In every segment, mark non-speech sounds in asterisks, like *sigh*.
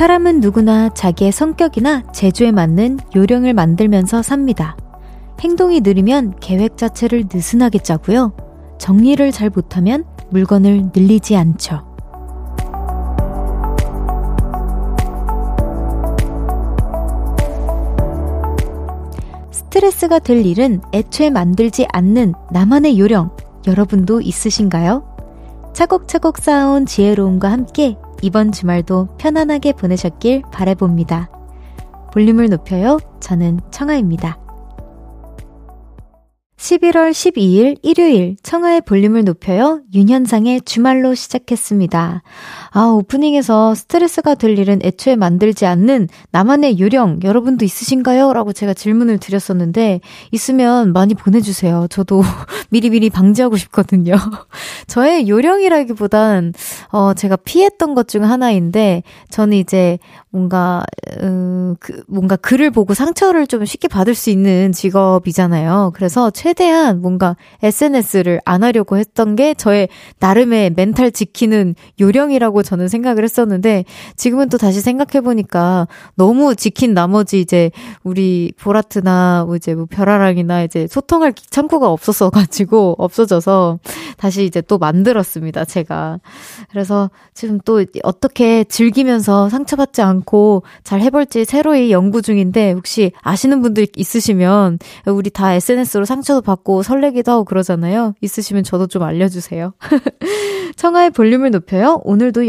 사람은 누구나 자기의 성격이나 재주에 맞는 요령을 만들면서 삽니다. 행동이 느리면 계획 자체를 느슨하게 짜고요. 정리를 잘 못하면 물건을 늘리지 않죠. 스트레스가 될 일은 애초에 만들지 않는 나만의 요령, 여러분도 있으신가요? 차곡차곡 쌓아온 지혜로움과 함께 이번 주말도 편안하게 보내셨길 바래봅니다. 볼륨을 높여요. 저는 청아입니다. 11월 12일 일요일 청하의 볼륨을 높여요. 윤현상의 주말로 시작했습니다. 아, 오프닝에서 스트레스가 될 일은 애초에 만들지 않는 나만의 요령 여러분도 있으신가요? 라고 제가 질문을 드렸었는데 있으면 많이 보내주세요. 저도 *laughs* 미리미리 방지하고 싶거든요. *laughs* 저의 요령이라기보단 어, 제가 피했던 것 중 하나인데 저는 이제 뭔가 음, 그, 뭔가 글을 보고 상처를 좀 쉽게 받을 수 있는 직업이잖아요. 그래서 최대한 뭔가 SNS를 안 하려고 했던 게 저의 나름의 멘탈 지키는 요령이라고 저는 생각을 했었는데 지금은 또 다시 생각해 보니까 너무 지킨 나머지 이제 우리 보라트나 뭐 이제 뭐 별아랑이나 이제 소통할 창구가 없었어 가지고 *laughs* 없어져서 다시 이제 또 만들었습니다. 제가. 그래서 지금 또 어떻게 즐기면서 상처받지 않고 잘 해볼지 새로이 연구 중인데 혹시 아시는 분들 있으시면 우리 다 SNS로 상처도 받고 설레기도 하고 그러잖아요. 있으시면 저도 좀 알려주세요. *laughs* 청하의 볼륨을 높여요. 오늘도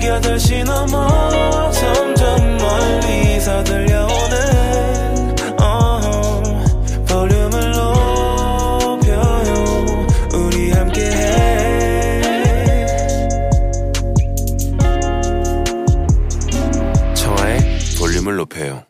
저녁 8시 넘어 점점 멀리서 들려오는 볼륨을 높여요.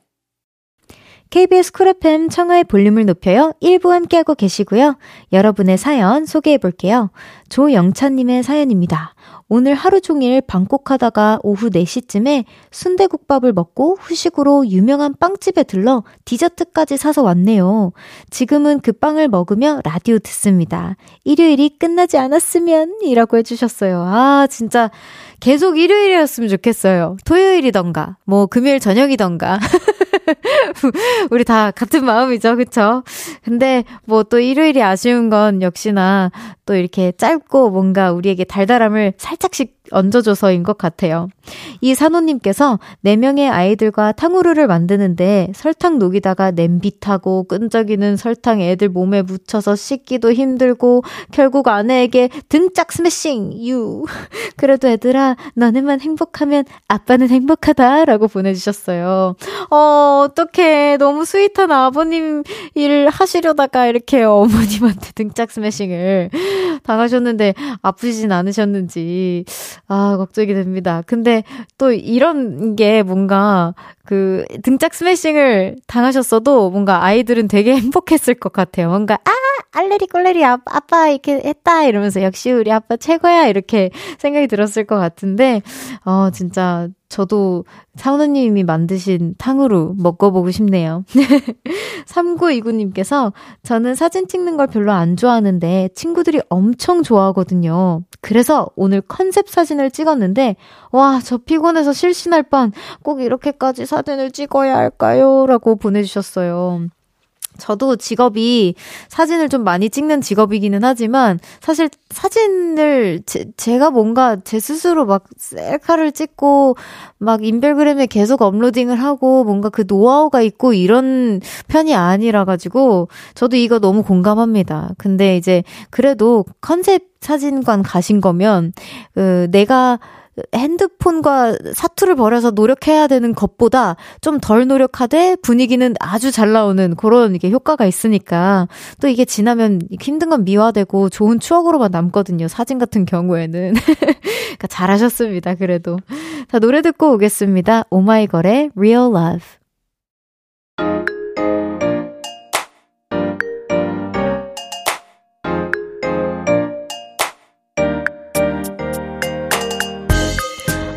KBS 쿨 FM 청하의 볼륨을 높여요. 1부 함께하고 계시고요. 여러분의 사연 소개해 볼게요. 조영찬님의 사연입니다. 오늘 하루 종일 방콕하다가 오후 4시쯤에 순대국밥을 먹고 후식으로 유명한 빵집에 들러 디저트까지 사서 왔네요. 지금은 그 빵을 먹으며 라디오 듣습니다. 일요일이 끝나지 않았으면 이라고 해주셨어요. 아, 진짜 계속 일요일이었으면 좋겠어요. 토요일이던가, 뭐 금요일 저녁이던가. *laughs* 우리 다 같은 마음이죠, 그쵸? 근데 뭐 또 일요일이 아쉬운 건 역시나 또 이렇게 짧고 뭔가 우리에게 달달함을 살짝 씩 얹어줘서인 것 같아요. 이 산호님께서 4명의 아이들과 탕후루를 만드는데 설탕 녹이다가 냄비 타고 끈적이는 설탕 애들 몸에 묻혀서 씻기도 힘들고 결국 아내에게 등짝 스매싱 유. *laughs* 그래도 애들아 너네만 행복하면 아빠는 행복하다 라고 보내주셨어요. 어 어떡해 너무 sweet한 아버님 일 하시려다가 이렇게 어머님한테 *laughs* 등짝 스매싱을 당하셨는데 아프진 않으셨는지 아, 걱정이 됩니다. 근데 또 이런 게 뭔가 그 등짝 스매싱을 당하셨어도 뭔가 아이들은 되게 *laughs* 행복했을 것 같아요. 뭔가 아 알레리 꼴레리 아, 아빠 이렇게 했다 이러면서 역시 우리 아빠 최고야 이렇게 생각이 들었을 것 같은데 어 진짜 저도 사우나님이 만드신 탕후루 먹어보고 싶네요. *laughs* 3929님께서 저는 사진 찍는 걸 별로 안 좋아하는데 친구들이 엄청 좋아하거든요. 그래서 오늘 컨셉 사진을 찍었는데 와, 저 피곤해서 실신할 뻔 꼭 이렇게까지 사진을 찍어야 할까요? 라고 보내주셨어요. 저도 직업이 사진을 좀 많이 찍는 직업이기는 하지만 사실 사진을 제, 가 뭔가 제 스스로 막 셀카를 찍고 막 인별그램에 계속 업로딩을 하고 뭔가 그 노하우가 있고 이런 편이 아니라 가지고 저도 이거 너무 공감합니다. 근데 이제 그래도 컨셉 사진관 가신 거면 그 내가 핸드폰과 사투를 벌여서 노력해야 되는 것보다 좀 덜 노력하되 분위기는 아주 잘 나오는 그런 이게 효과가 있으니까 또 이게 지나면 힘든 건 미화되고 좋은 추억으로만 남거든요. 사진 같은 경우에는. *laughs* 그러니까 잘하셨습니다. 그래도. 자, 노래 듣고 오겠습니다. 오마이걸의 Real Love.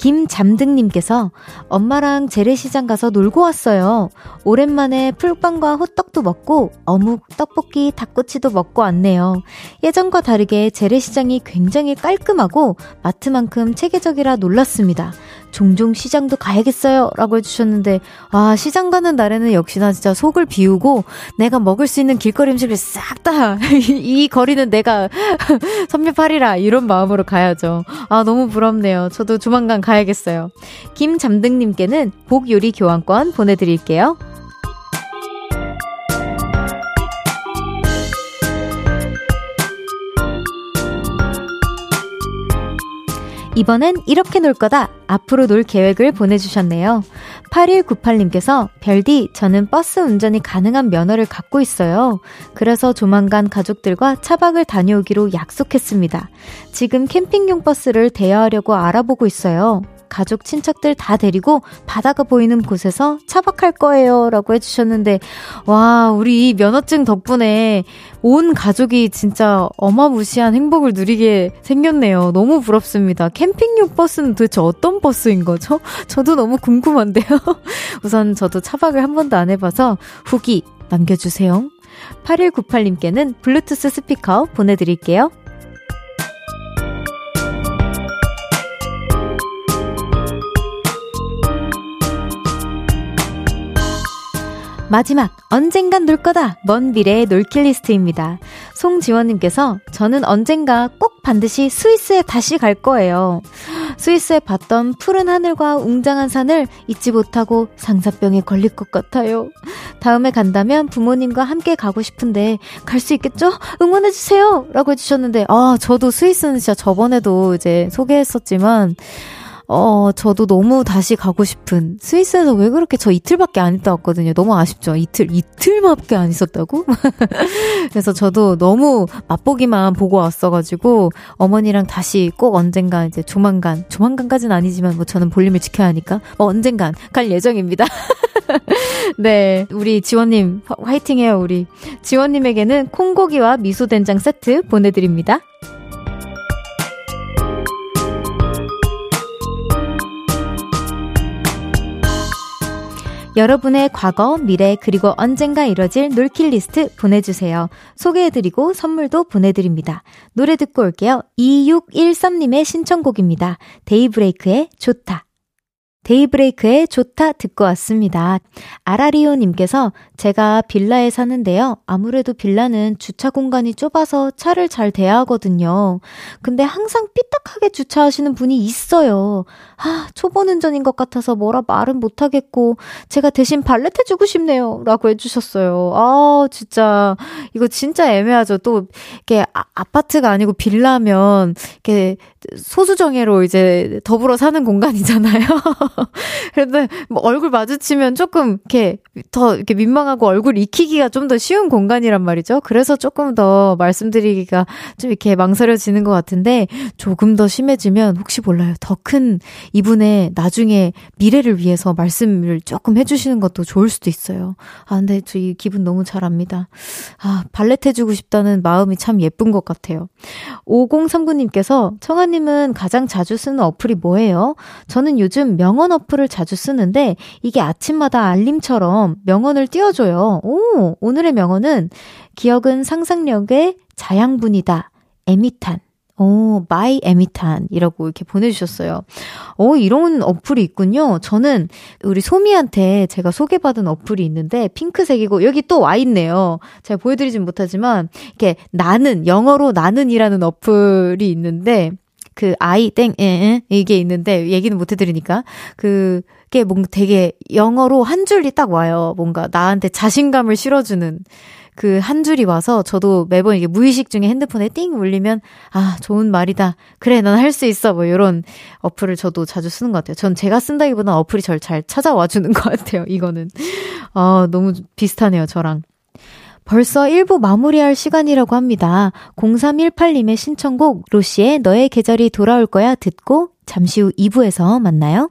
김잠등님께서 엄마랑 재래시장 가서 놀고 왔어요. 오랜만에 풀빵과 호떡도 먹고 어묵, 떡볶이, 닭꼬치도 먹고 왔네요. 예전과 다르게 재래시장이 굉장히 깔끔하고 마트만큼 체계적이라 놀랐습니다. 종종 시장도 가야겠어요. 라고 해주셨는데, 아, 시장 가는 날에는 역시나 진짜 속을 비우고 내가 먹을 수 있는 길거리 음식을 싹 다, *laughs* 이 거리는 내가 *laughs* 섭렵하리라. 이런 마음으로 가야죠. 아, 너무 부럽네요. 저도 조만간 가야겠어요. 김잠등님께는 복요리 교환권 보내드릴게요. 이번엔 이렇게 놀 거다. 앞으로 놀 계획을 보내주셨네요. 8198님께서 별디, 저는 버스 운전이 가능한 면허를 갖고 있어요. 그래서 조만간 가족들과 차박을 다녀오기로 약속했습니다. 지금 캠핑용 버스를 대여하려고 알아보고 있어요. 가족, 친척들 다 데리고 바다가 보이는 곳에서 차박할 거예요. 라고 해주셨는데, 와, 우리 면허증 덕분에 온 가족이 진짜 어마무시한 행복을 누리게 생겼네요. 너무 부럽습니다. 캠핑용 버스는 도대체 어떤 버스인 거죠? *laughs* 저도 너무 궁금한데요. *laughs* 우선 저도 차박을 한 번도 안 해봐서 후기 남겨주세요. 8198님께는 블루투스 스피커 보내드릴게요. 마지막 언젠간 놀 거다 먼 미래의 놀킬 리스트입니다. 송지원님께서 저는 언젠가 꼭 반드시 스위스에 다시 갈 거예요. 스위스에 봤던 푸른 하늘과 웅장한 산을 잊지 못하고 상사병에 걸릴 것 같아요. 다음에 간다면 부모님과 함께 가고 싶은데 갈 수 있겠죠? 응원해주세요! 라고 해주셨는데, 아, 저도 스위스는 진짜 저번에도 이제 소개했었지만, 어, 저도 너무 다시 가고 싶은 스위스에서 왜 그렇게 저 이틀밖에 안 있다 왔거든요. 너무 아쉽죠. 이틀 이틀밖에 안 있었다고? *laughs* 그래서 저도 너무 맛보기만 보고 왔어가지고 어머니랑 다시 꼭 언젠가 이제 조만간 조만간까지는 아니지만 뭐 저는 볼륨을 지켜야 하니까 뭐 언젠간 갈 예정입니다. *laughs* 네, 우리 지원님 화이팅 해요 우리 지원님에게는 콩고기와 미소된장 세트 보내드립니다. 여러분의 과거, 미래, 그리고 언젠가 이뤄질 놀킬 리스트 보내주세요. 소개해드리고 선물도 보내드립니다. 노래 듣고 올게요. 2613님의 신청곡입니다. 데이브레이크의 좋다. 데이브레이크의 좋다 듣고 왔습니다. 아라리오님께서 제가 빌라에 사는데요. 아무래도 빌라는 주차 공간이 좁아서 차를 잘 대하거든요. 근데 항상 삐딱하게 주차하시는 분이 있어요. 아, 초보 운전인 것 같아서 뭐라 말은 못하겠고, 제가 대신 발렛 해주고 싶네요. 라고 해주셨어요. 아, 진짜, 이거 진짜 애매하죠. 또, 이게 아, 아파트가 아니고 빌라면, 이렇게 소수정예로 이제 더불어 사는 공간이잖아요. *laughs* 그런데 뭐 얼굴 마주치면 조금 이렇게 더 이렇게 민망 하고 얼굴 익히기가 좀 더 쉬운 공간이란 말이죠. 그래서 조금 더 말씀드리기가 좀 이렇게 망설여지는 것 같은데 조금 더 심해지면 혹시 몰라요. 더 큰 이분의 나중에 미래를 위해서 말씀을 조금 해주시는 것도 좋을 수도 있어요. 아, 근데 저 이 기분 너무 잘 압니다. 아, 발렛 해주고 싶다는 마음이 참 예쁜 것 같아요. 5039님께서 청하님은 가장 자주 쓰는 어플이 뭐예요? 저는 요즘 명언 어플을 자주 쓰는데 이게 아침마다 알림처럼 명언을 띄워줘 요. 오, 오늘의 명언은 기억은 상상력의 자양분이다. 에이미 탄. 오, 마이 에이미 탄이라고 이렇게 보내주셨어요. 오, 이런 어플이 있군요. 저는 우리 소미한테 제가 소개받은 어플이 있는데, 핑크색이고, 여기 또 와 있네요. 제가 보여드리진 못하지만, 이렇게 나는, 영어로 나는이라는 어플이 있는데, 그 아이 땡, 에, 에, 이게 있는데, 얘기는 못 해드리니까, 그 게 뭔가 되게 영어로 한 줄이 딱 와요. 뭔가 나한테 자신감을 실어주는. 그 한 줄이 와서 저도 매번 이게 무의식 중에 핸드폰에 띵 울리면 아, 좋은 말이다. 그래, 난 할 수 있어. 뭐 이런 어플을 저도 자주 쓰는 것 같아요. 전 제가 쓴다기보다 어플이 절 잘 찾아와 주는 것 같아요. 이거는. 아, 너무 비슷하네요, 저랑. 벌써 1부 마무리할 시간이라고 합니다. 0318님의 신청곡 로시의 너의 계절이 돌아올 거야 듣고 잠시 후 2부에서 만나요.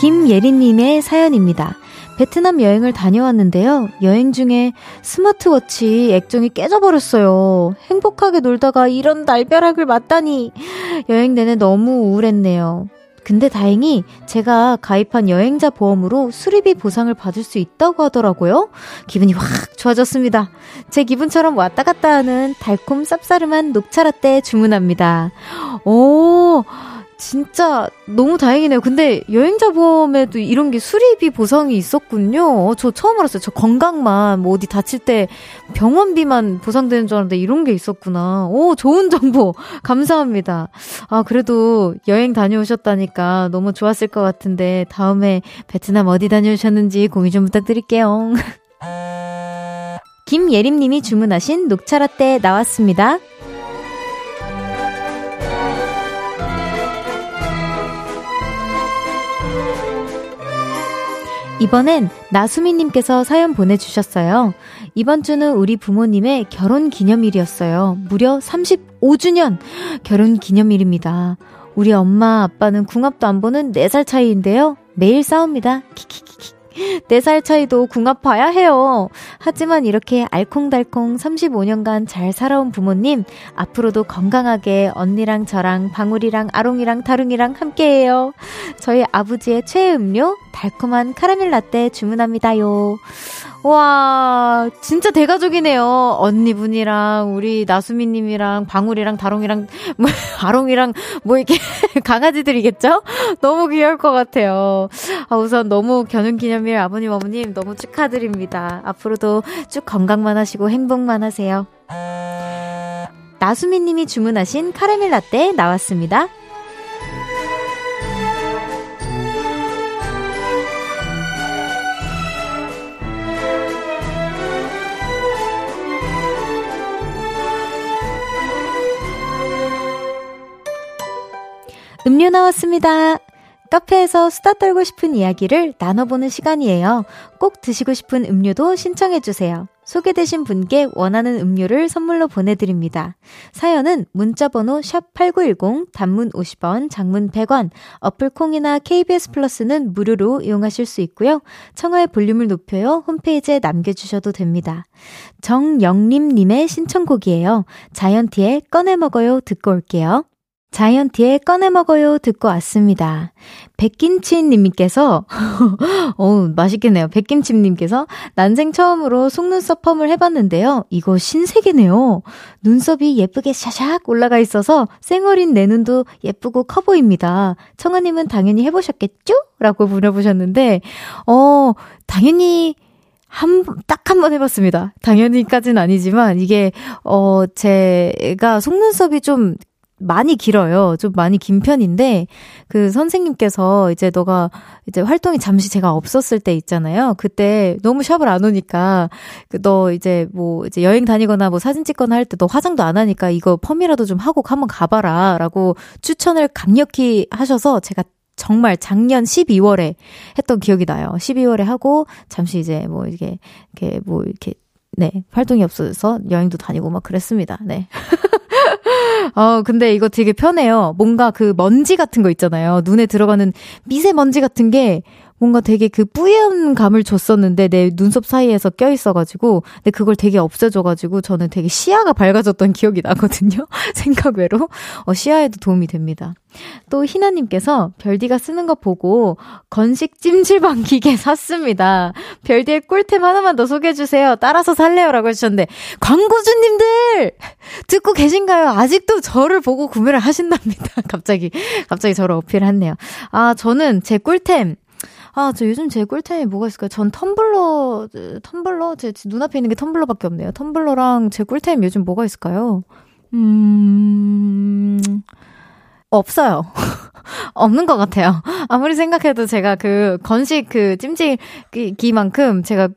김예린님의 사연입니다. 베트남 여행을 다녀왔는데요. 여행 중에 스마트워치 액정이 깨져버렸어요. 행복하게 놀다가 이런 날벼락을 맞다니. 여행 내내 너무 우울했네요. 근데 다행히 제가 가입한 여행자 보험으로 수리비 보상을 받을 수 있다고 하더라고요. 기분이 확 좋아졌습니다. 제 기분처럼 왔다 갔다 하는 달콤 쌉싸름한 녹차라떼 주문합니다. 오, 진짜 너무 다행이네요. 근데 여행자 보험에도 이런 게 수리비 보상이 있었군요. 어, 저 처음 알았어요. 저 건강만 뭐 어디 다칠 때 병원비만 보상되는 줄 알았는데 이런 게 있었구나. 오, 좋은 정보 *laughs* 감사합니다. 아, 그래도 여행 다녀오셨다니까 너무 좋았을 것 같은데 다음에 베트남 어디 다녀오셨는지 공유 좀 부탁드릴게요. *laughs* 김예림님이 주문하신 녹차라떼 나왔습니다. 이번엔 나수미님께서 사연 보내주셨어요. 이번 주는 우리 부모님의 결혼 기념일이었어요. 무려 35주년 결혼 기념일입니다. 우리 엄마, 아빠는 궁합도 안 보는 4살 차이인데요. 매일 싸웁니다. 키키키키. 4살 차이도 궁합 봐야 해요. 하지만 이렇게 알콩달콩 35년간 잘 살아온 부모님, 앞으로도 건강하게 언니랑 저랑 방울이랑 아롱이랑 다룽이랑 함께해요. 저희 아버지의 최애 음료, 달콤한 카라멜 라떼 주문합니다요. 와, 진짜 대가족이네요. 언니분이랑, 우리 나수미님이랑, 방울이랑, 다롱이랑, 뭐, *laughs* 아롱이랑, 뭐, 이렇게, *laughs* 강아지들이겠죠? 너무 귀여울 것 같아요. 아, 우선 너무 견훈기념일 아버님, 어머님 너무 축하드립니다. 앞으로도 쭉 건강만 하시고 행복만 하세요. 나수미님이 주문하신 카라멜 라떼 나왔습니다. 음료 나왔습니다. 카페에서 수다 떨고 싶은 이야기를 나눠보는 시간이에요. 꼭 드시고 싶은 음료도 신청해주세요. 소개되신 분께 원하는 음료를 선물로 보내드립니다. 사연은 문자번호 샵8910, 단문 50원, 장문 100원, 어플콩이나 KBS 플러스는 무료로 이용하실 수 있고요. 청하의 볼륨을 높여요. 홈페이지에 남겨주셔도 됩니다. 정영림님의 신청곡이에요. 자이언티의 꺼내 먹어요 듣고 올게요. 자이언티의 꺼내 먹어요 듣고 왔습니다. 백김치님께서, *laughs* 어우, 맛있겠네요. 백김치님께서 난생 처음으로 속눈썹 펌을 해봤는데요. 이거 신세계네요. 눈썹이 예쁘게 샤샥 올라가 있어서 쌩얼인 내 눈도 예쁘고 커 보입니다. 청아님은 당연히 해보셨겠죠? 라고 물어보셨는데, 어, 당연히 한, 딱 한 번 해봤습니다. 당연히까지는 아니지만, 이게, 어, 제가 속눈썹이 좀 많이 길어요. 좀 많이 긴 편인데, 그 선생님께서 이제 너가 이제 활동이 잠시 제가 없었을 때 있잖아요. 그때 너무 샵을 안 오니까, 그 너 이제 뭐 이제 여행 다니거나 뭐 사진 찍거나 할 때 너 화장도 안 하니까 이거 펌이라도 좀 하고 한번 가봐라. 라고 추천을 강력히 하셔서 제가 정말 작년 12월에 했던 기억이 나요. 12월에 하고 잠시 이제 뭐 이게 이렇게 뭐 이렇게 네 활동이 없어서 여행도 다니고 막 그랬습니다. 네. *laughs* 어, 근데 이거 되게 편해요. 뭔가 그 먼지 같은 거 있잖아요. 눈에 들어가는 미세먼지 같은 게 뭔가 되게 그 뿌연 감을 줬었는데 내 눈썹 사이에서 껴있어가지고 근데 그걸 되게 없애줘가지고 저는 되게 시야가 밝아졌던 기억이 나거든요. *laughs* 생각 외로. 어, 시야에도 도움이 됩니다. 또 희나님께서 별디가 쓰는 거 보고 건식 찜질방 기계 샀습니다. 별디의 꿀템 하나만 더 소개해주세요. 따라서 살래요. 라고 해주셨는데 광고주님들! 듣고 계신가요? 아직도 저를 보고 구매를 하신답니다. *laughs* 갑자기, 갑자기 저를 어필했네요. 아, 저는 제 꿀템 아, 저 요즘 제 꿀템이 뭐가 있을까요? 전 텀블러, 텀블러, 제 눈앞에 있는 게 텀블러밖에 없네요. 텀블러랑 제 꿀템 요즘 뭐가 있을까요? 음, 없어요. *laughs* 없는 것 같아요. 아무리 생각해도 제가 그 건식 그 찜질기만큼 제가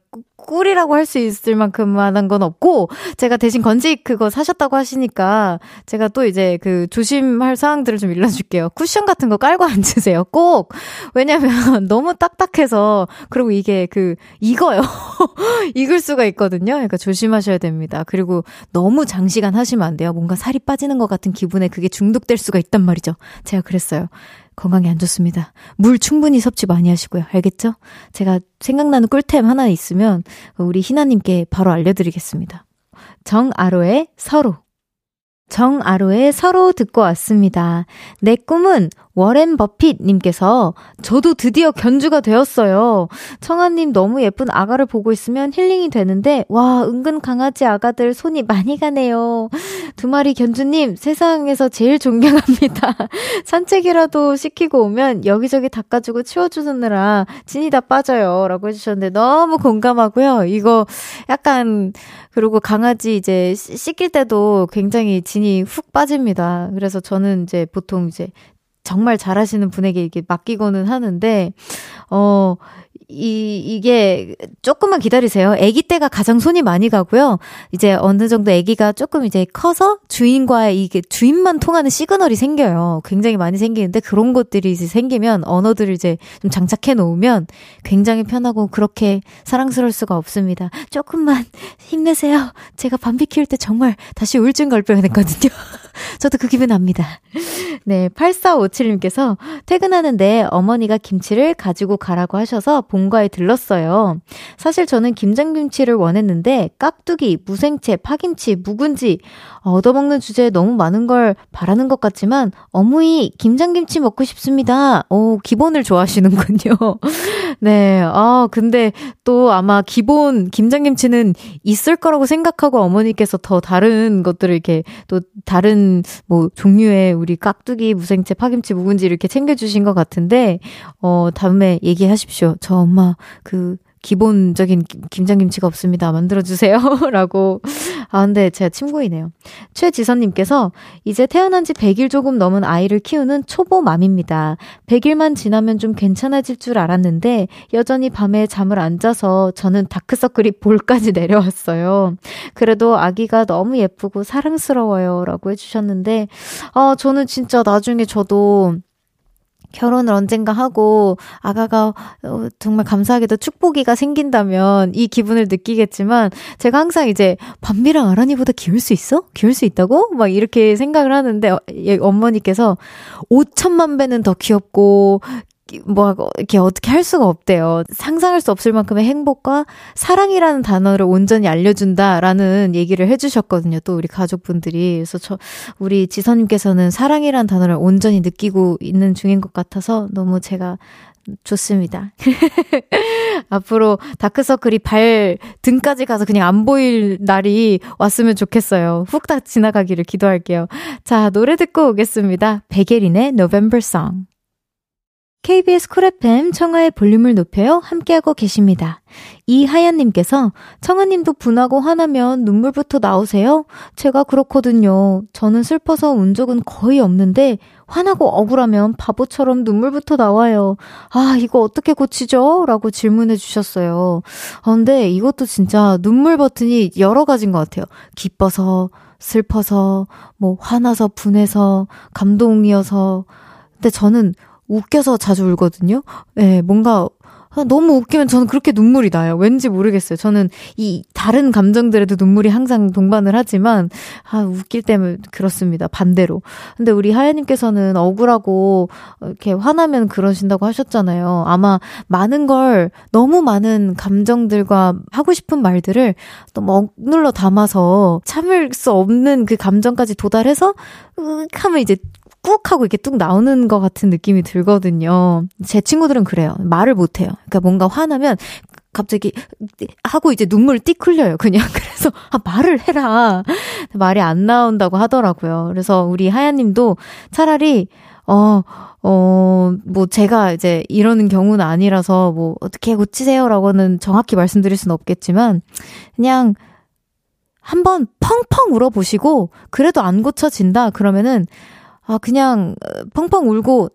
꿀이라고 할 수 있을 만큼만한 건 없고 제가 대신 건직 그거 사셨다고 하시니까 제가 또 이제 그 조심할 사항들을 좀 일러줄게요. 쿠션 같은 거 깔고 *laughs* 앉으세요. 꼭 왜냐면 *laughs* 너무 딱딱해서 그리고 이게 그 익어요. *laughs* 익을 수가 있거든요. 그러니까 조심하셔야 됩니다. 그리고 너무 장시간 하시면 안 돼요. 뭔가 살이 빠지는 것 같은 기분에 그게 중독될 수가 있단 말이죠. 제가 그랬어요. 건강에 안 좋습니다. 물 충분히 섭취 많이 하시고요. 알겠죠? 제가 생각나는 꿀템 하나 있으면 우리 희나님께 바로 알려드리겠습니다. 정아로의 서로. 정아로의 서로 듣고 왔습니다. 내 꿈은 워렌 버핏님께서 저도 드디어 견주가 되었어요. 청아님 너무 예쁜 아가를 보고 있으면 힐링이 되는데, 와, 은근 강아지 아가들 손이 많이 가네요. 두 마리 견주님, 세상에서 제일 존경합니다. *laughs* 산책이라도 시키고 오면 여기저기 닦아주고 치워주느라 진이 다 빠져요. 라고 해주셨는데 너무 공감하고요. 이거 약간, 그리고 강아지 이제 씻길 때도 굉장히 진이 훅 빠집니다. 그래서 저는 이제 보통 이제 정말 잘하시는 분에게 이렇게 맡기고는 하는데, 어, 이, 이게 조금만 기다리세요. 아기 때가 가장 손이 많이 가고요. 이제 어느 정도 아기가 조금 이제 커서 주인과의 이게 주인만 통하는 시그널이 생겨요. 굉장히 많이 생기는데 그런 것들이 이제 생기면 언어들을 이제 좀 장착해 놓으면 굉장히 편하고 그렇게 사랑스러울 수가 없습니다. 조금만 힘내세요. 제가 밤비 키울 때 정말 다시 우울증 걸 뻔했거든요. *laughs* 저도 그 기분 압니다. 네, 8457님께서 퇴근하는데 어머니가 김치를 가지고 가라고 하셔서 본가에 들렀어요. 사실 저는 김장김치를 원했는데 깍두기, 무생채, 파김치, 묵은지 얻어먹는 주제에 너무 많은 걸 바라는 것 같지만 어머니 김장김치 먹고 싶습니다. 오, 기본을 좋아하시는군요. *laughs* 네, 아, 근데 또 아마 기본 김장김치는 있을 거라고 생각하고 어머니께서 더 다른 것들을 이렇게 또 다른 뭐 종류의 우리 깍두기, 무생채, 파김치, 묵은지 이렇게 챙겨주신 것 같은데, 어, 다음에 얘기하십시오. 저 엄마 그 기본적인 김장김치가 없습니다. 만들어주세요. *laughs* 라고. 아, 근데 제가 침구이네요. 최지선님께서 이제 태어난 지 100일 조금 넘은 아이를 키우는 초보맘입니다. 100일만 지나면 좀 괜찮아질 줄 알았는데 여전히 밤에 잠을 안 자서 저는 다크서클이 볼까지 *laughs* 내려왔어요. 그래도 아기가 너무 예쁘고 사랑스러워요. 라고 해주셨는데, 아, 저는 진짜 나중에 저도 결혼을 언젠가 하고 아가가 어, 정말 감사하게도 축복이가 생긴다면 이 기분을 느끼겠지만 제가 항상 이제 밤비랑 아란이보다 귀울 수 있어? 귀울 수 있다고? 막 이렇게 생각을 하는데 어, 어머니께서 5천만 배는 더 귀엽고 뭐, 이렇게 어떻게 할 수가 없대요. 상상할 수 없을 만큼의 행복과 사랑이라는 단어를 온전히 알려준다라는 얘기를 해주셨거든요. 또 우리 가족분들이. 그래서 저, 우리 지선님께서는 사랑이라는 단어를 온전히 느끼고 있는 중인 것 같아서 너무 제가 좋습니다. *laughs* 앞으로 다크서클이 발 등까지 가서 그냥 안 보일 날이 왔으면 좋겠어요. 훅 다 지나가기를 기도할게요. 자, 노래 듣고 오겠습니다. 백예린의 November Song. KBS 쿨 FM 청하의 볼륨을 높여요. 함께하고 계십니다. 이하얀님께서 청하님도 분하고 화나면 눈물부터 나오세요? 제가 그렇거든요. 저는 슬퍼서 운 적은 거의 없는데 화나고 억울하면 바보처럼 눈물부터 나와요. 아, 이거 어떻게 고치죠? 라고 질문해 주셨어요. 아, 근데 이것도 진짜 눈물 버튼이 여러 가지인 것 같아요. 기뻐서, 슬퍼서, 뭐 화나서, 분해서, 감동이어서. 근데 저는 웃겨서 자주 울거든요. 네, 뭔가 아, 너무 웃기면 저는 그렇게 눈물이 나요. 왠지 모르겠어요. 저는 이 다른 감정들에도 눈물이 항상 동반을 하지만 아 웃길 때면 그렇습니다. 반대로. 근데 우리 하야님께서는 억울하고 이렇게 화나면 그러신다고 하셨잖아요. 아마 많은 걸 너무 많은 감정들과 하고 싶은 말들을 또 억눌러 담아서 참을 수 없는 그 감정까지 도달해서 으 하면 이제 꾹 하고 이렇게 뚝 나오는 것 같은 느낌이 들거든요. 제 친구들은 그래요. 말을 못 해요. 그러니까 뭔가 화나면 갑자기 하고 이제 눈물 띠 흘려요. 그냥 *laughs* 그래서 아 말을 해라. 말이 안 나온다고 하더라고요. 그래서 우리 하야님도 차라리 어 어, 뭐, 제가 이제 이러는 경우는 아니라서, 뭐, 어떻게 고치세요라고는 정확히 말씀드릴 수는 없겠지만, 그냥, 한번 펑펑 울어보시고, 그래도 안 고쳐진다? 그러면은, 아, 그냥 어, 펑펑 울고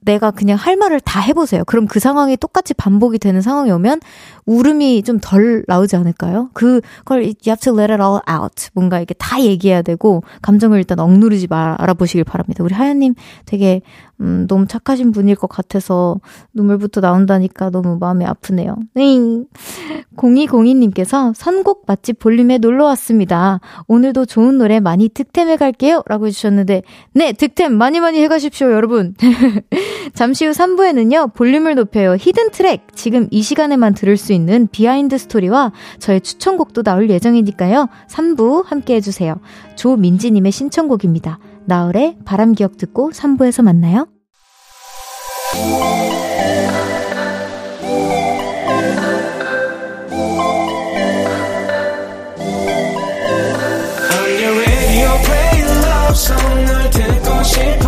내가 그냥 할 말을 다 해보세요. 그럼 그 상황이 똑같이 반복이 되는 상황이 오면 울음이 좀 덜 나오지 않을까요? 그걸 you have to let it all out. 뭔가 이게 렇다 얘기해야 되고 감정을 일단 억누르지 말아 보시길 바랍니다. 우리 하연님 되게 음, 너무 착하신 분일 것 같아서 눈물부터 나온다니까 너무 마음이 아프네요. 응. 0202님께서 선곡 맛집 볼륨에 놀러 왔습니다. 오늘도 좋은 노래 많이 득템해 갈게요. 라고 해주셨는데, 네, 득템 많이 많이 해 가십시오, 여러분. *laughs* 잠시 후 3부에는요, 볼륨을 높여요. hidden track. 지금 이 시간에만 들을 수 있는 behind story와 저의 추천곡도 나올 예정이니까요. 3부 함께 해주세요. 조민지님의 신청곡입니다. 나얼의 바람 기억 듣고 3부에서 만나요. 청하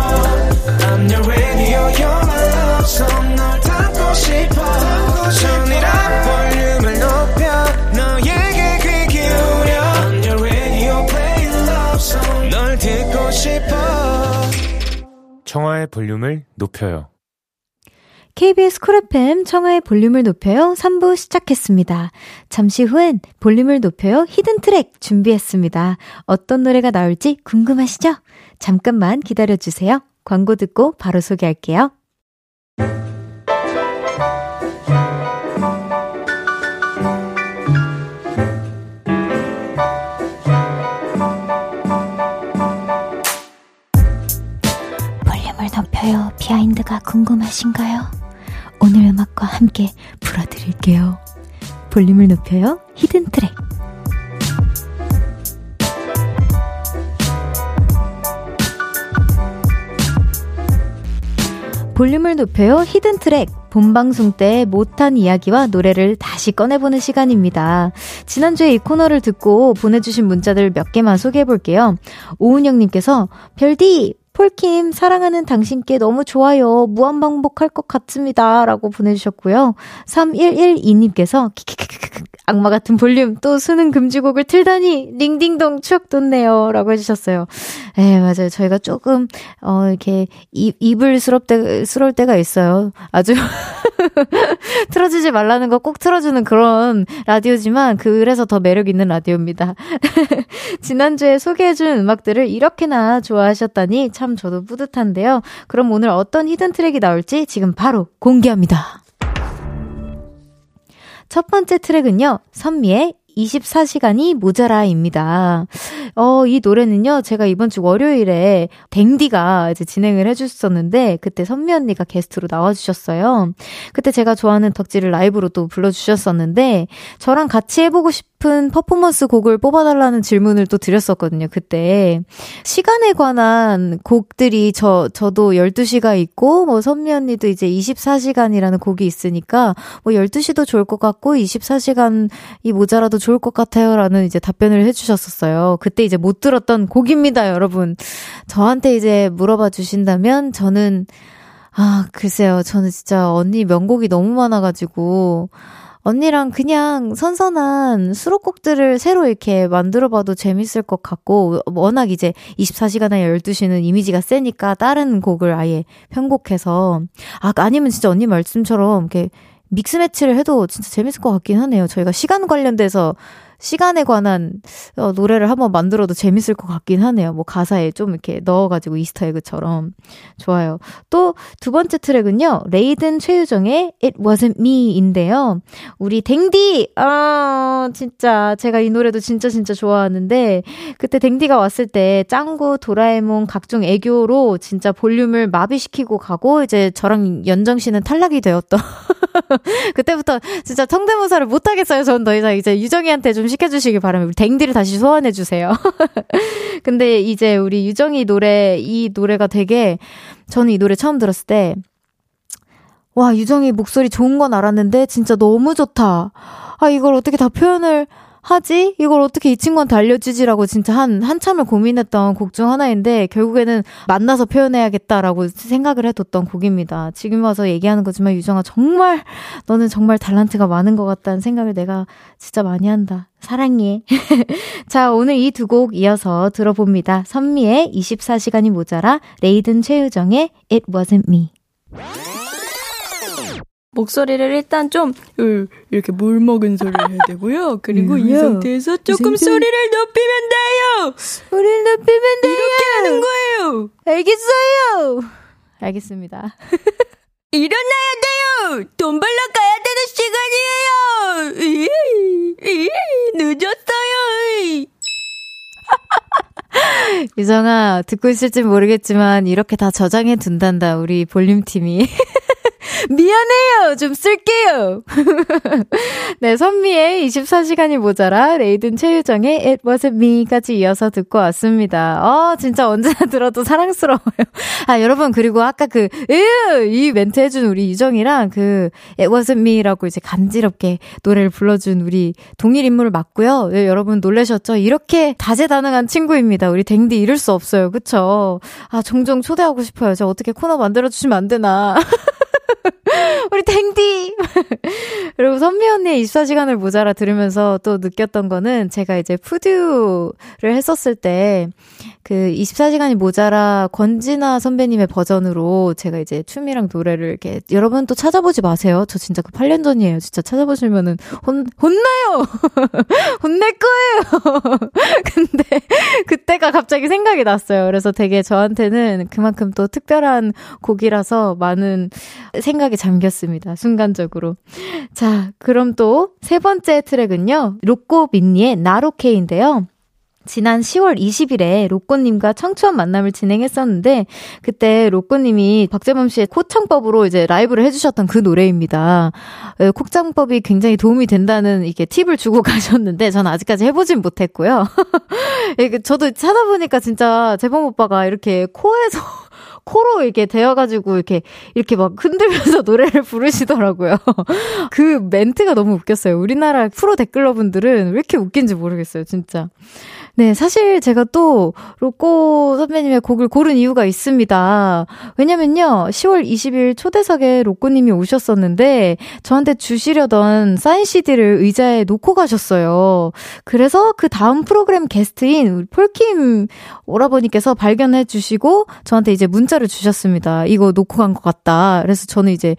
볼륨을 높여요. KBS 쿨 FM 청하의 볼륨을 높여요 3부 시작했습니다. 잠시 후엔 볼륨을 높여요 hidden track 준비했습니다. 어떤 노래가 나올지 궁금하시죠? 잠깐만 기다려주세요. 광고 듣고 바로 소개할게요. 높여요 비하인드가 궁금하신가요? 오늘 음악과 함께 풀어드릴게요. 볼륨을 높여요 hidden track 볼륨을 높여요 hidden track 본방송 때 못한 이야기와 노래를 다시 꺼내보는 시간입니다. 지난주에 이 코너를 듣고 보내주신 문자들 몇 개만 소개해볼게요. 오은영님께서 별디 폴킴, 사랑하는 당신께 너무 좋아요. 무한반복할 것 같습니다. 라고 보내주셨고요. 3112님께서, 악마 같은 볼륨, 또 수능 금지곡을 틀다니, 링딩동 추억 돋네요. 라고 해주셨어요. 예, 맞아요. 저희가 조금, 어, 이렇게, 입, 입을 스럽 때, 스러울 때가 있어요. 아주, *laughs* 틀어주지 말라는 거 꼭 틀어주는 그런 라디오지만, 그래서 더 매력 있는 라디오입니다. *laughs* 지난주에 소개해준 음악들을 이렇게나 좋아하셨다니, 참 저도 뿌듯한데요. 그럼 오늘 어떤 hidden track이 나올지 지금 바로 공개합니다. 첫 번째 트랙은요, 선미의 24시간이 모자라입니다. 어, 이 노래는요, 제가 이번 주 월요일에 댕디가 이제 진행을 해주셨었는데, 그때 선미 언니가 게스트로 나와주셨어요. 그때 제가 좋아하는 덕질을 라이브로 또 불러주셨었는데, 저랑 같이 해보고 싶 은 퍼포먼스 곡을 뽑아달라는 질문을 또 드렸었거든요, 그때. 시간에 관한 곡들이 저, 저도 12시가 있고, 뭐 선미 언니도 이제 24시간이라는 곡이 있으니까, 뭐 12시도 좋을 것 같고, 24시간이 모자라도 좋을 것 같아요. 라는 이제 답변을 해주셨었어요. 그때 이제 못 들었던 곡입니다, 여러분. 저한테 이제 물어봐 주신다면, 저는, 아, 글쎄요. 저는 진짜 언니 명곡이 너무 많아가지고, 언니랑 그냥 선선한 수록곡들을 새로 이렇게 만들어 봐도 재밌을 것 같고, 워낙 이제 24시간에 12시는 이미지가 세니까 다른 곡을 아예 편곡해서, 아, 아니면 진짜 언니 말씀처럼 이렇게 mix match를 해도 진짜 재밌을 것 같긴 하네요. 저희가 시간 관련돼서 시간에 관한 어, 노래를 한번 만들어도 재밌을 것 같긴 하네요. 뭐 가사에 좀 이렇게 넣어가지고 Easter egg처럼 좋아요. 또 두 번째 트랙은요. 레이든 최유정의 It Wasn't Me인데요. 우리 댕디 아 진짜 제가 이 노래도 진짜 진짜 좋아하는데 그때 댕디가 왔을 때 짱구 도라에몽 각종 애교로 진짜 볼륨을 마비시키고 가고 이제 저랑 연정 씨는 탈락이 되었던 *laughs* 그때부터 진짜 성대모사를 못 하겠어요. 전 더 이상 이제 유정이한테 좀 시켜주시기 바랍니다. 우리 댕디를 다시 소환해주세요. *laughs* 근데 이제 우리 유정이 노래, 이 노래가 되게, 저는 이 노래 처음 들었을 때, 와, 유정이 목소리 좋은 건 알았는데, 진짜 너무 좋다. 아, 이걸 어떻게 다 표현을 하지? 이걸 어떻게 이 친구한테 알려주지라고 진짜 한, 한참을 고민했던 곡 중 하나인데, 결국에는 만나서 표현해야겠다라고 생각을 해뒀던 곡입니다. 지금 와서 얘기하는 거지만, 유정아, 정말, 너는 정말 달란트가 많은 것 같다는 생각을 내가 진짜 많이 한다. 사랑해. *laughs* 자, 오늘 이 두 곡 이어서 들어봅니다. 선미의 24시간이 모자라, 레이든 최유정의 It Wasn't Me. 목소리를 일단 좀 이렇게 물 먹은 소리를 해야 되고요. 그리고 이 상태에서 조금. 소리를 높이면 돼요. 소리를 높이면 돼요. 이렇게 하는 거예요. 알겠어요. 알겠습니다. *laughs* 일어나야 돼요. 돈 벌러 가야 되는 시간이에요. 이, 이, 늦었어요. *laughs* 유정아, 듣고 있을지 모르겠지만, 이렇게 다 저장해 둔단다, 우리 볼륨 팀이. *laughs* 미안해요. 좀 쓸게요. *laughs* 네, 선미의 24시간이 모자라 레이든 최유정의 It Wasn't Me까지 이어서 듣고 왔습니다. 어, 진짜 언제나 *laughs* 들어도 사랑스러워요. 아, 여러분, 그리고 아까 그, 으, 이 멘트 해준 우리 유정이랑 그 It Wasn't Me라고 이제 간지럽게 노래를 불러준 우리 동일 인물을 맞고요. 네, 여러분 놀라셨죠? 이렇게 다재다능한 친구입니다. 우리 댕디 이럴 수 없어요. 그쵸? 아, 종종 초대하고 싶어요. 저 어떻게 코너 만들어주시면 안 되나. *laughs* *laughs* 우리 탱디! *laughs* 그리고 선미 언니의 24시간을 모자라 들으면서 또 느꼈던 거는 제가 이제 푸듀를 했었을 때그 24시간이 모자라 권진아 선배님의 버전으로 제가 이제 춤이랑 노래를 이렇게 여러분 또 찾아보지 마세요. 저 진짜 그 8년 전이에요. 진짜 찾아보시면은 혼, 혼나요! *laughs* 혼낼 거예요! *laughs* 근데 그때가 갑자기 생각이 났어요. 그래서 되게 저한테는 그만큼 또 특별한 곡이라서 많은 생각이 잠겼습니다. 순간적으로. 자, 그럼 또 세 번째 트랙은요. 로꼬 민니의 나로케인데요. 지난 10월 20일에 로꼬님과 청초한 만남을 진행했었는데 그때 로꼬님이 박재범 씨의 코창법으로 이제 라이브를 해주셨던 그 노래입니다. 콕장법이 굉장히 도움이 된다는 이게 팁을 주고 *laughs* 가셨는데 저는 아직까지 해보진 못했고요. *laughs* 저도 찾아보니까 진짜 재범 오빠가 이렇게 코에서 *laughs* 코로 이렇게 대어가지고 이렇게 이렇게 막 흔들면서 노래를 부르시더라고요. 그 멘트가 너무 웃겼어요. 우리나라 프로 댓글러 분들은 왜 이렇게 웃긴지 모르겠어요, 진짜. 네, 사실 제가 또 로꼬 선배님의 곡을 고른 이유가 있습니다. 왜냐면요, 10월 20일 초대석에 로꼬님이 오셨었는데, 저한테 주시려던 사인 CD를 의자에 놓고 가셨어요. 그래서 그 다음 프로그램 게스트인 폴킴 오라버니께서 발견해 주시고, 저한테 이제 문자를 주셨습니다. 이거 놓고 간 것 같다. 그래서 저는 이제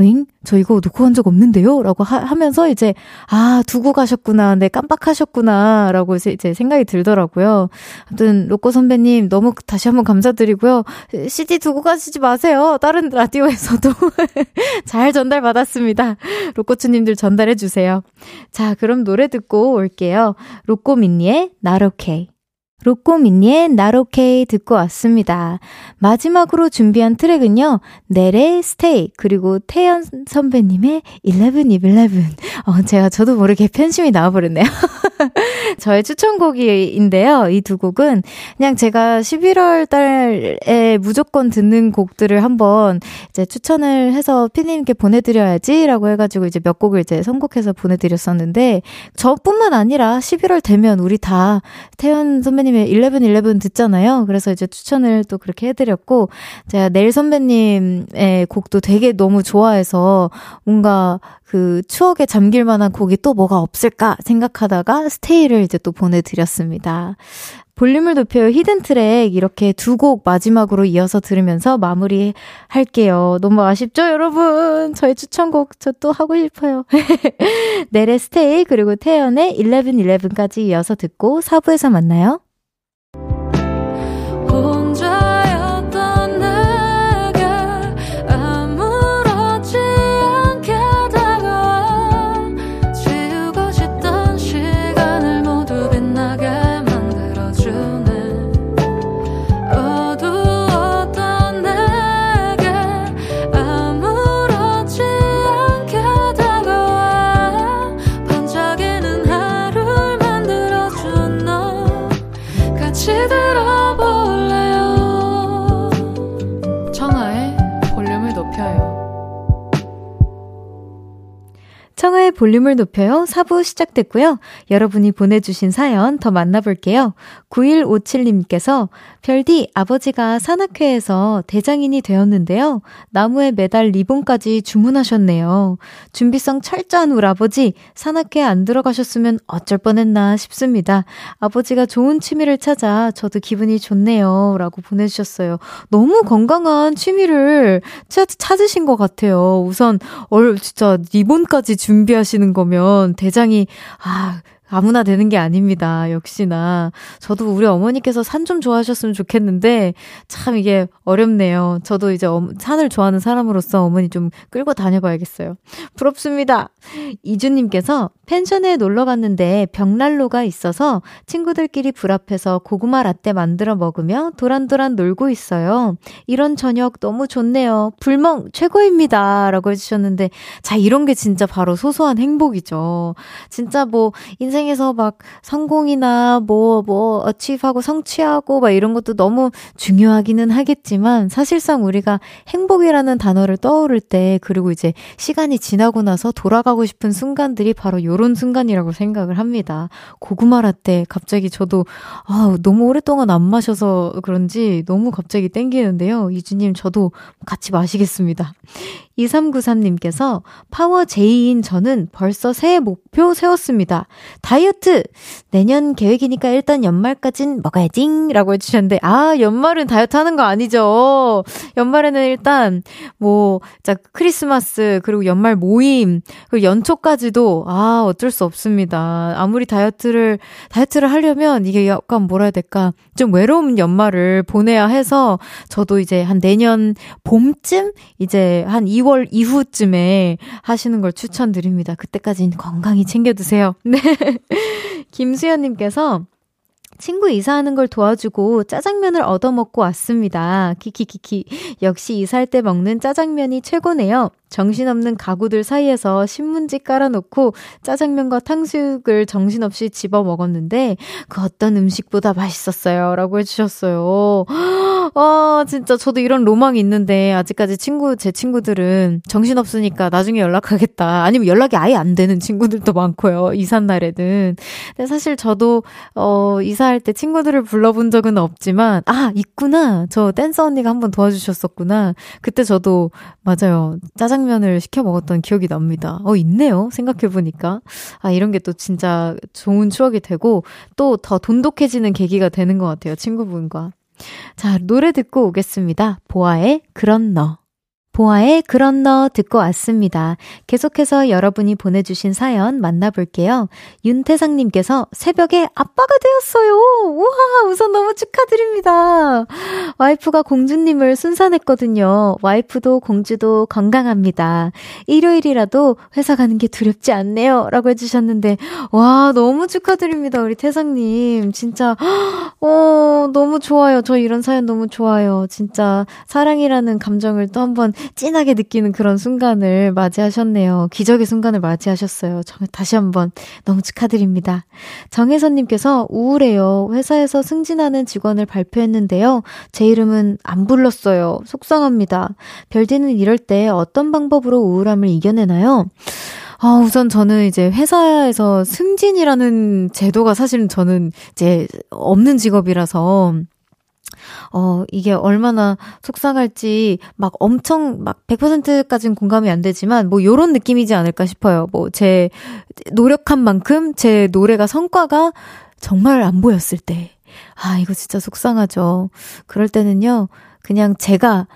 응? 저 이거 놓고 간 적 없는데요? 라고 하, 면서 이제, 아, 두고 가셨구나. 네, 깜빡하셨구나. 라고 이제 생각이 들더라고요. 아무튼, 로꼬 선배님, 너무 다시 한번 감사드리고요. CD 두고 가시지 마세요. 다른 라디오에서도 *laughs* 잘 전달받았습니다. 로꼬추님들 전달해주세요. 자, 그럼 노래 듣고 올게요. 로꼬 민니의 나로케이. 로꼬미니의 나로케이 듣고 왔습니다. 마지막으로 준비한 트랙은요, 넬의 스테이, 그리고 태연 선배님의 11, 11. 어, 제가 저도 모르게 *laughs* 팬심이 나와버렸네요. *laughs* 저의 추천곡인데요. 이 두 곡은 그냥 제가 11월 달에 무조건 듣는 곡들을 한번 이제 추천을 해서 피디님께 보내드려야지라고 해가지고 이제 몇 곡을 이제 선곡해서 보내드렸었는데 저뿐만 아니라 11월 되면 우리 다 태연 선배님의 11, 11 듣잖아요. 그래서 이제 추천을 또 그렇게 해드렸고 제가 넬 선배님의 곡도 되게 너무 좋아해서 뭔가 그 추억에 잠길 만한 곡이 또 뭐가 없을까 생각하다가 스테이를 이제 또 보내드렸습니다. 볼륨을 높여요 히든 트랙 이렇게 두 곡 마지막으로 이어서 들으면서 마무리 할게요. 너무 아쉽죠, 여러분? 저의 추천곡 저 또 하고 싶어요. *laughs* 넬의 스테이 그리고 태연의 1111까지 이어서 듣고 4부에서 만나요. 볼륨을 높여요. 4부 시작됐고요. 여러분이 보내주신 사연 더 만나볼게요. 9157님께서 별디 아버지가 산악회에서 대장인이 되었는데요. 나무에 매달 리본까지 주문하셨네요. 준비성 철저한 우리 아버지 산악회 안 들어가셨으면 어쩔 뻔했나 싶습니다. 아버지가 좋은 취미를 찾아 저도 기분이 좋네요. 라고 보내주셨어요. 너무 건강한 취미를 찾으신 것 같아요. 우선 얼 진짜 리본까지 준비하시 는 거면 대장이 아 아무나 되는 게 아닙니다. 역시나. 저도 우리 어머니께서 산 좀 좋아하셨으면 좋겠는데, 참 이게 어렵네요. 저도 이제 산을 좋아하는 사람으로서 어머니 좀 끌고 다녀봐야겠어요. 부럽습니다. 이주님께서 펜션에 놀러 갔는데 벽난로가 있어서 친구들끼리 불 앞에서 고구마 라떼 만들어 먹으며 도란도란 놀고 있어요. 이런 저녁 너무 좋네요. 불멍 최고입니다. 라고 해주셨는데, 자, 이런 게 진짜 바로 소소한 행복이죠. 진짜 뭐, 인생 인생에서 막 성공이나 뭐, 뭐, 어치하고 성취하고 막 이런 것도 너무 중요하기는 하겠지만 사실상 우리가 행복이라는 단어를 떠오를 때 그리고 이제 시간이 지나고 나서 돌아가고 싶은 순간들이 바로 요런 순간이라고 생각을 합니다. 고구마 라떼 갑자기 저도 아, 너무 오랫동안 안 마셔서 그런지 너무 갑자기 땡기는데요. 이주님 저도 같이 마시겠습니다. 2393님께서 파워 제이인 저는 벌써 새해 목표 세웠습니다. 다이어트! 내년 계획이니까 일단 연말까진 먹어야지! 라고 해주셨는데, 아, 연말은 다이어트 하는 거 아니죠. 연말에는 일단, 뭐, 자, 크리스마스, 그리고 연말 모임, 그리고 연초까지도, 아, 어쩔 수 없습니다. 아무리 다이어트를, 다이어트를 하려면 이게 약간 뭐라 해야 될까, 좀 외로운 연말을 보내야 해서, 저도 이제 한 내년 봄쯤? 이제 한 2월 2월 이후쯤에 하시는 걸 추천드립니다. 그때까지는 건강히 챙겨 드세요. *laughs* 네. 김수현 님께서 친구 이사하는 걸 도와주고 짜장면을 얻어 먹고 왔습니다. 키키키키. 역시 이사할 때 먹는 짜장면이 최고네요. 정신없는 가구들 사이에서 신문지 깔아놓고 짜장면과 탕수육을 정신없이 집어 먹었는데 그 어떤 음식보다 맛있었어요. 라고 해주셨어요. 아, 진짜 저도 이런 로망이 있는데 아직까지 친구, 제 친구들은 정신 없으니까 나중에 연락하겠다. 아니면 연락이 아예 안 되는 친구들도 많고요. 이삿날에는. 근데 사실 저도, 어, 이사할 때 친구들을 불러본 적은 없지만, 아, 있구나. 저 댄서 언니가 한번 도와주셨었구나. 그때 저도, 맞아요. 짜장 짜장면을 시켜 먹었던 기억이 납니다. 어, 있네요. 생각해 보니까. 아, 이런 게 또 진짜 좋은 추억이 되고 또 더 돈독해지는 계기가 되는 것 같아요. 친구분과. 자, 노래 듣고 오겠습니다. 보아의 그런 너. 보아의 그런 너 듣고 왔습니다. 계속해서 여러분이 보내주신 사연 만나볼게요. 윤태상님께서 새벽에 아빠가 되었어요. 우와, 우선 너무 축하드립니다. 와이프가 공주님을 순산했거든요. 와이프도 공주도 건강합니다. 일요일이라도 회사 가는 게 두렵지 않네요. 라고 해주셨는데, 와, 너무 축하드립니다. 우리 태상님. 진짜, 어, 너무 좋아요. 저 이런 사연 너무 좋아요. 진짜 사랑이라는 감정을 또 한번 찐하게 느끼는 그런 순간을 맞이하셨네요. 기적의 순간을 맞이하셨어요. 정말 다시 한번 너무 축하드립니다. 정혜선님께서 우울해요. 회사에서 승진하는 직원을 발표했는데요. 제 이름은 안 불렀어요. 속상합니다. 별디는 이럴 때 어떤 방법으로 우울함을 이겨내나요? 아, 우선 저는 이제 회사에서 승진이라는 제도가 사실은 저는 이제 없는 직업이라서 어, 이게 얼마나 속상할지 막 엄청 막 100%까지는 공감이 안 되지만 뭐 요런 느낌이지 않을까 싶어요. 뭐 제 노력한 만큼 제 노래가 성과가 정말 안 보였을 때. 아, 이거 진짜 속상하죠. 그럴 때는요, 그냥 제가,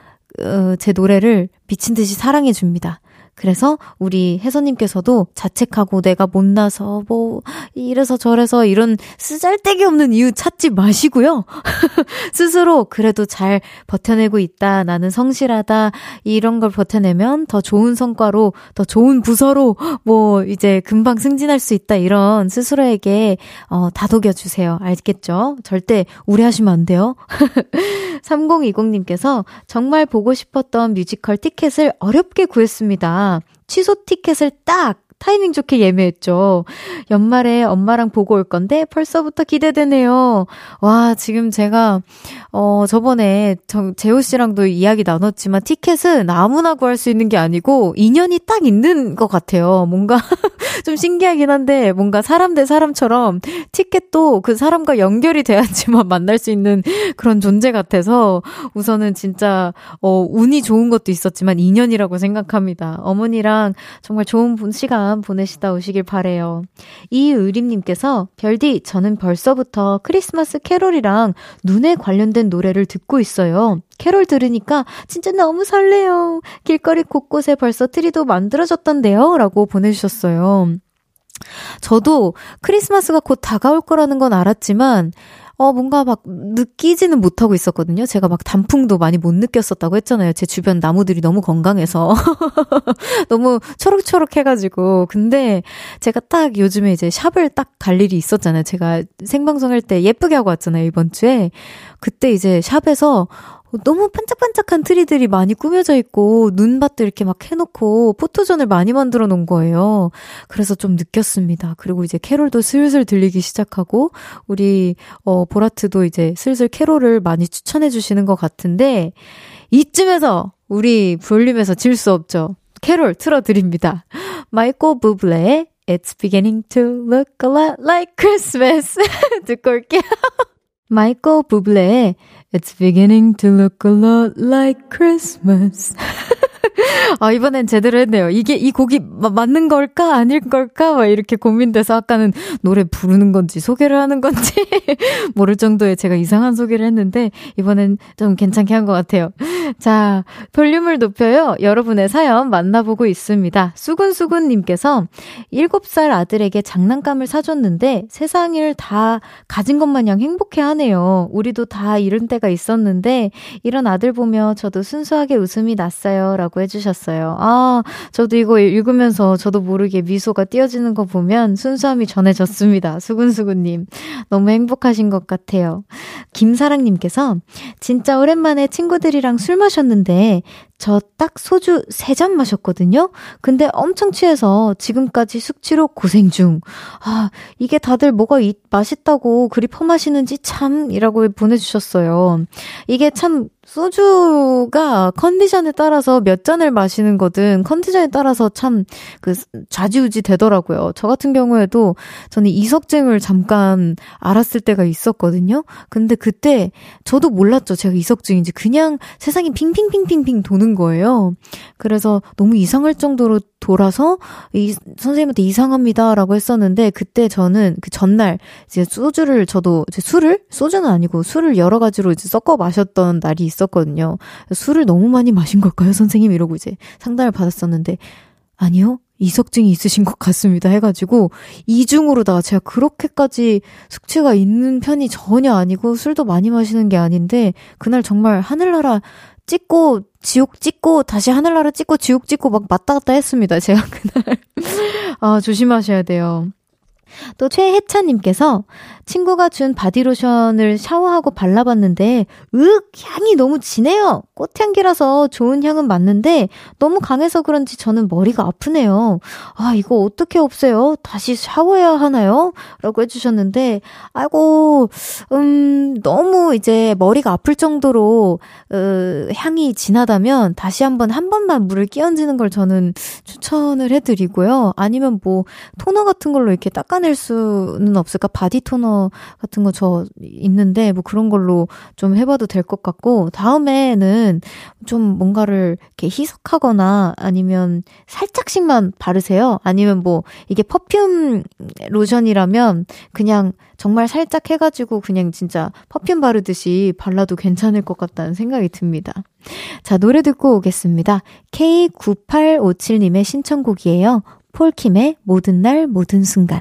어, 제 노래를 미친 듯이 사랑해 줍니다. 그래서 우리 혜선님께서도 자책하고 내가 못나서 뭐 이래서 저래서 이런 쓰잘데기 없는 이유 찾지 마시고요. *laughs* 스스로 그래도 잘 버텨내고 있다. 나는 성실하다. 이런 걸 버텨내면 더 좋은 성과로 더 좋은 부서로 뭐 이제 금방 승진할 수 있다. 이런 스스로에게 어 다독여 주세요. 알겠죠? 절대 우려하시면 안 돼요. *laughs* 3020님께서 정말 보고 싶었던 뮤지컬 티켓을 어렵게 구했습니다. 취소 티켓을 딱 타이밍 좋게 예매했죠. 연말에 엄마랑 보고 올 건데 벌써부터 기대되네요. 와, 지금 제가, 어, 저번에 정, 재호 씨랑도 이야기 나눴지만 티켓은 아무나 구할 수 있는 게 아니고 인연이 딱 있는 것 같아요. 뭔가 *laughs* 좀 신기하긴 한데 뭔가 사람 대 사람처럼 티켓도 그 사람과 연결이 돼야지만 만날 수 있는 그런 존재 같아서 우선은 진짜, 어, 운이 좋은 것도 있었지만 인연이라고 생각합니다. 어머니랑 정말 좋은 시간 시간 보내시다 오시길 바래요. 이의림님께서 별디 저는 벌써부터 크리스마스 캐롤이랑 눈에 관련된 노래를 듣고 있어요. 캐롤 들으니까 진짜 너무 설레요. 길거리 곳곳에 벌써 트리도 만들어졌던데요. 라고 보내주셨어요. 저도 크리스마스가 곧 다가올 거라는 건 알았지만, 어, 뭔가 막 느끼지는 못하고 있었거든요. 제가 막 단풍도 많이 못 느꼈었다고 했잖아요. 제 주변 나무들이 너무 건강해서. *laughs* 너무 초록초록 해가지고. 근데 제가 딱 요즘에 이제 샵을 딱 갈 일이 있었잖아요. 제가 생방송 할 때 예쁘게 하고 왔잖아요. 이번 주에. 그때 이제 샵에서 너무 반짝반짝한 트리들이 많이 꾸며져 있고 눈밭도 이렇게 막 해놓고 포토존을 많이 만들어 놓은 거예요. 그래서 좀 느꼈습니다. 그리고 이제 캐롤도 슬슬 들리기 시작하고 우리 어 보라트도 이제 슬슬 캐롤을 많이 추천해 주시는 것 같은데 이쯤에서 우리 볼륨에서 질 수 없죠. 캐롤 틀어드립니다. 마이클 부블레의 It's beginning to look a lot like Christmas *laughs* 듣고 올게요. 마이클 부블레의 It's beginning to look a lot like Christmas. *laughs* 아, 이번엔 제대로 했네요. 이게, 이 곡이 맞는 걸까? 아닐 걸까? 막 이렇게 고민돼서 아까는 노래 부르는 건지 소개를 하는 건지 *laughs* 모를 정도의 제가 이상한 소개를 했는데, 이번엔 좀 괜찮게 한 것 같아요. 자, 볼륨을 높여요. 여러분의 사연 만나보고 있습니다. 수근수근님께서 7살 아들에게 장난감을 사줬는데 세상을 다 가진 것 마냥 행복해 하네요. 우리도 다 이런 때가 있었는데, 이런 아들 보며 저도 순수하게 웃음이 났어요. 라고 해주셨어요. 아, 저도 이거 읽으면서 저도 모르게 미소가 띄어지는 거 보면 순수함이 전해졌습니다. 수근수근님. 너무 행복하신 것 같아요. 김사랑님께서 진짜 오랜만에 친구들이랑 술 마셨는데 저 딱 소주 3잔 마셨거든요? 근데 엄청 취해서 지금까지 숙취로 고생 중. 아, 이게 다들 뭐가 이, 맛있다고 그리 퍼마시는지 참, 이라고 보내주셨어요. 이게 참, 소주가 컨디션에 따라서 몇 잔을 마시는 거든 컨디션에 따라서 참 그 좌지우지 되더라고요. 저 같은 경우에도 저는 이석증을 잠깐 알았을 때가 있었거든요. 근데 그때 저도 몰랐죠. 제가 이석증인지 그냥 세상이 핑핑핑핑핑 도는 도는 거예요. 그래서 너무 이상할 정도로 돌아서 이 선생님한테 이상합니다라고 했었는데 그때 저는 그 전날 이제 소주를 저도 이제 술을 소주는 아니고 술을 여러 가지로 이제 섞어 마셨던 날이 있었거든요. 술을 너무 많이 마신 걸까요, 선생님 이러고 이제 상담을 받았었는데 아니요. 이석증이 있으신 것 같습니다. 해가지고, 이중으로다가 제가 그렇게까지 숙취가 있는 편이 전혀 아니고, 술도 많이 마시는 게 아닌데, 그날 정말 하늘나라 찍고 지옥 찍고 다시 하늘나라 찍고 지옥 찍고 막 왔다 갔다 했습니다. 제가 그날. *laughs* 아, 조심하셔야 돼요. 또 최혜찬님께서 친구가 준 바디로션을 샤워하고 발라봤는데, 윽! 향이 너무 진해요! 꽃향기라서 좋은 향은 맞는데, 너무 강해서 그런지 저는 머리가 아프네요. 아, 이거 어떻게 없애요? 다시 샤워해야 하나요? 라고 해주셨는데, 아이고, 음, 너무 이제 머리가 아플 정도로, 으, 향이 진하다면, 다시 한 번 한 번만 물을 끼얹는 걸 저는 추천을 해드리고요. 아니면 뭐, 토너 같은 걸로 이렇게 닦아낼 수는 없을까? body 토너 같은 거 저 있는데 뭐 그런 걸로 좀 해봐도 될 것 같고 다음에는 좀 뭔가를 이렇게 희석하거나 아니면 살짝씩만 바르세요. 아니면 뭐 이게 perfume 로션이라면 그냥 정말 살짝 해가지고 그냥 진짜 perfume 바르듯이 발라도 괜찮을 것 같다는 생각이 듭니다. 자, 노래 듣고 오겠습니다. K9857님의 신청곡이에요. 폴킴의 모든 날 모든 순간.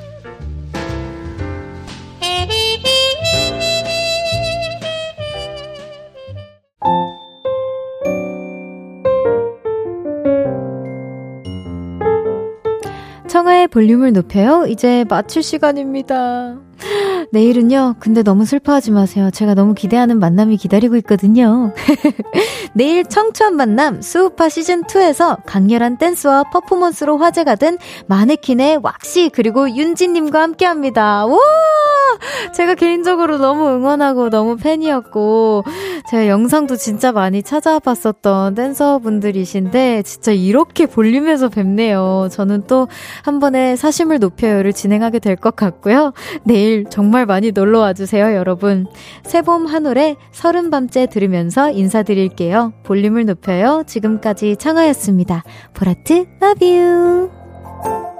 볼륨을 높여요. 이제 마칠 시간입니다. 내일은요, 근데 너무 슬퍼하지 마세요. 제가 너무 기대하는 만남이 기다리고 있거든요. *laughs* 내일 청초한 만남 수우파 시즌 2에서 강렬한 댄스와 퍼포먼스로 화제가 된 마네킹의 왁시 그리고 윤지님과 함께 합니다. 와! *laughs* 제가 개인적으로 너무 응원하고 너무 팬이었고, 제가 영상도 진짜 많이 찾아봤었던 댄서분들이신데, 진짜 이렇게 볼륨에서 뵙네요. 저는 또 한 번에 사심을 높여요를 진행하게 될 것 같고요. 내일 정말 많이 놀러 와주세요, 여러분. 새봄 한올의 서른 밤째 들으면서 인사드릴게요. 볼륨을 높여요. 지금까지 청하였습니다. 보라트, love you!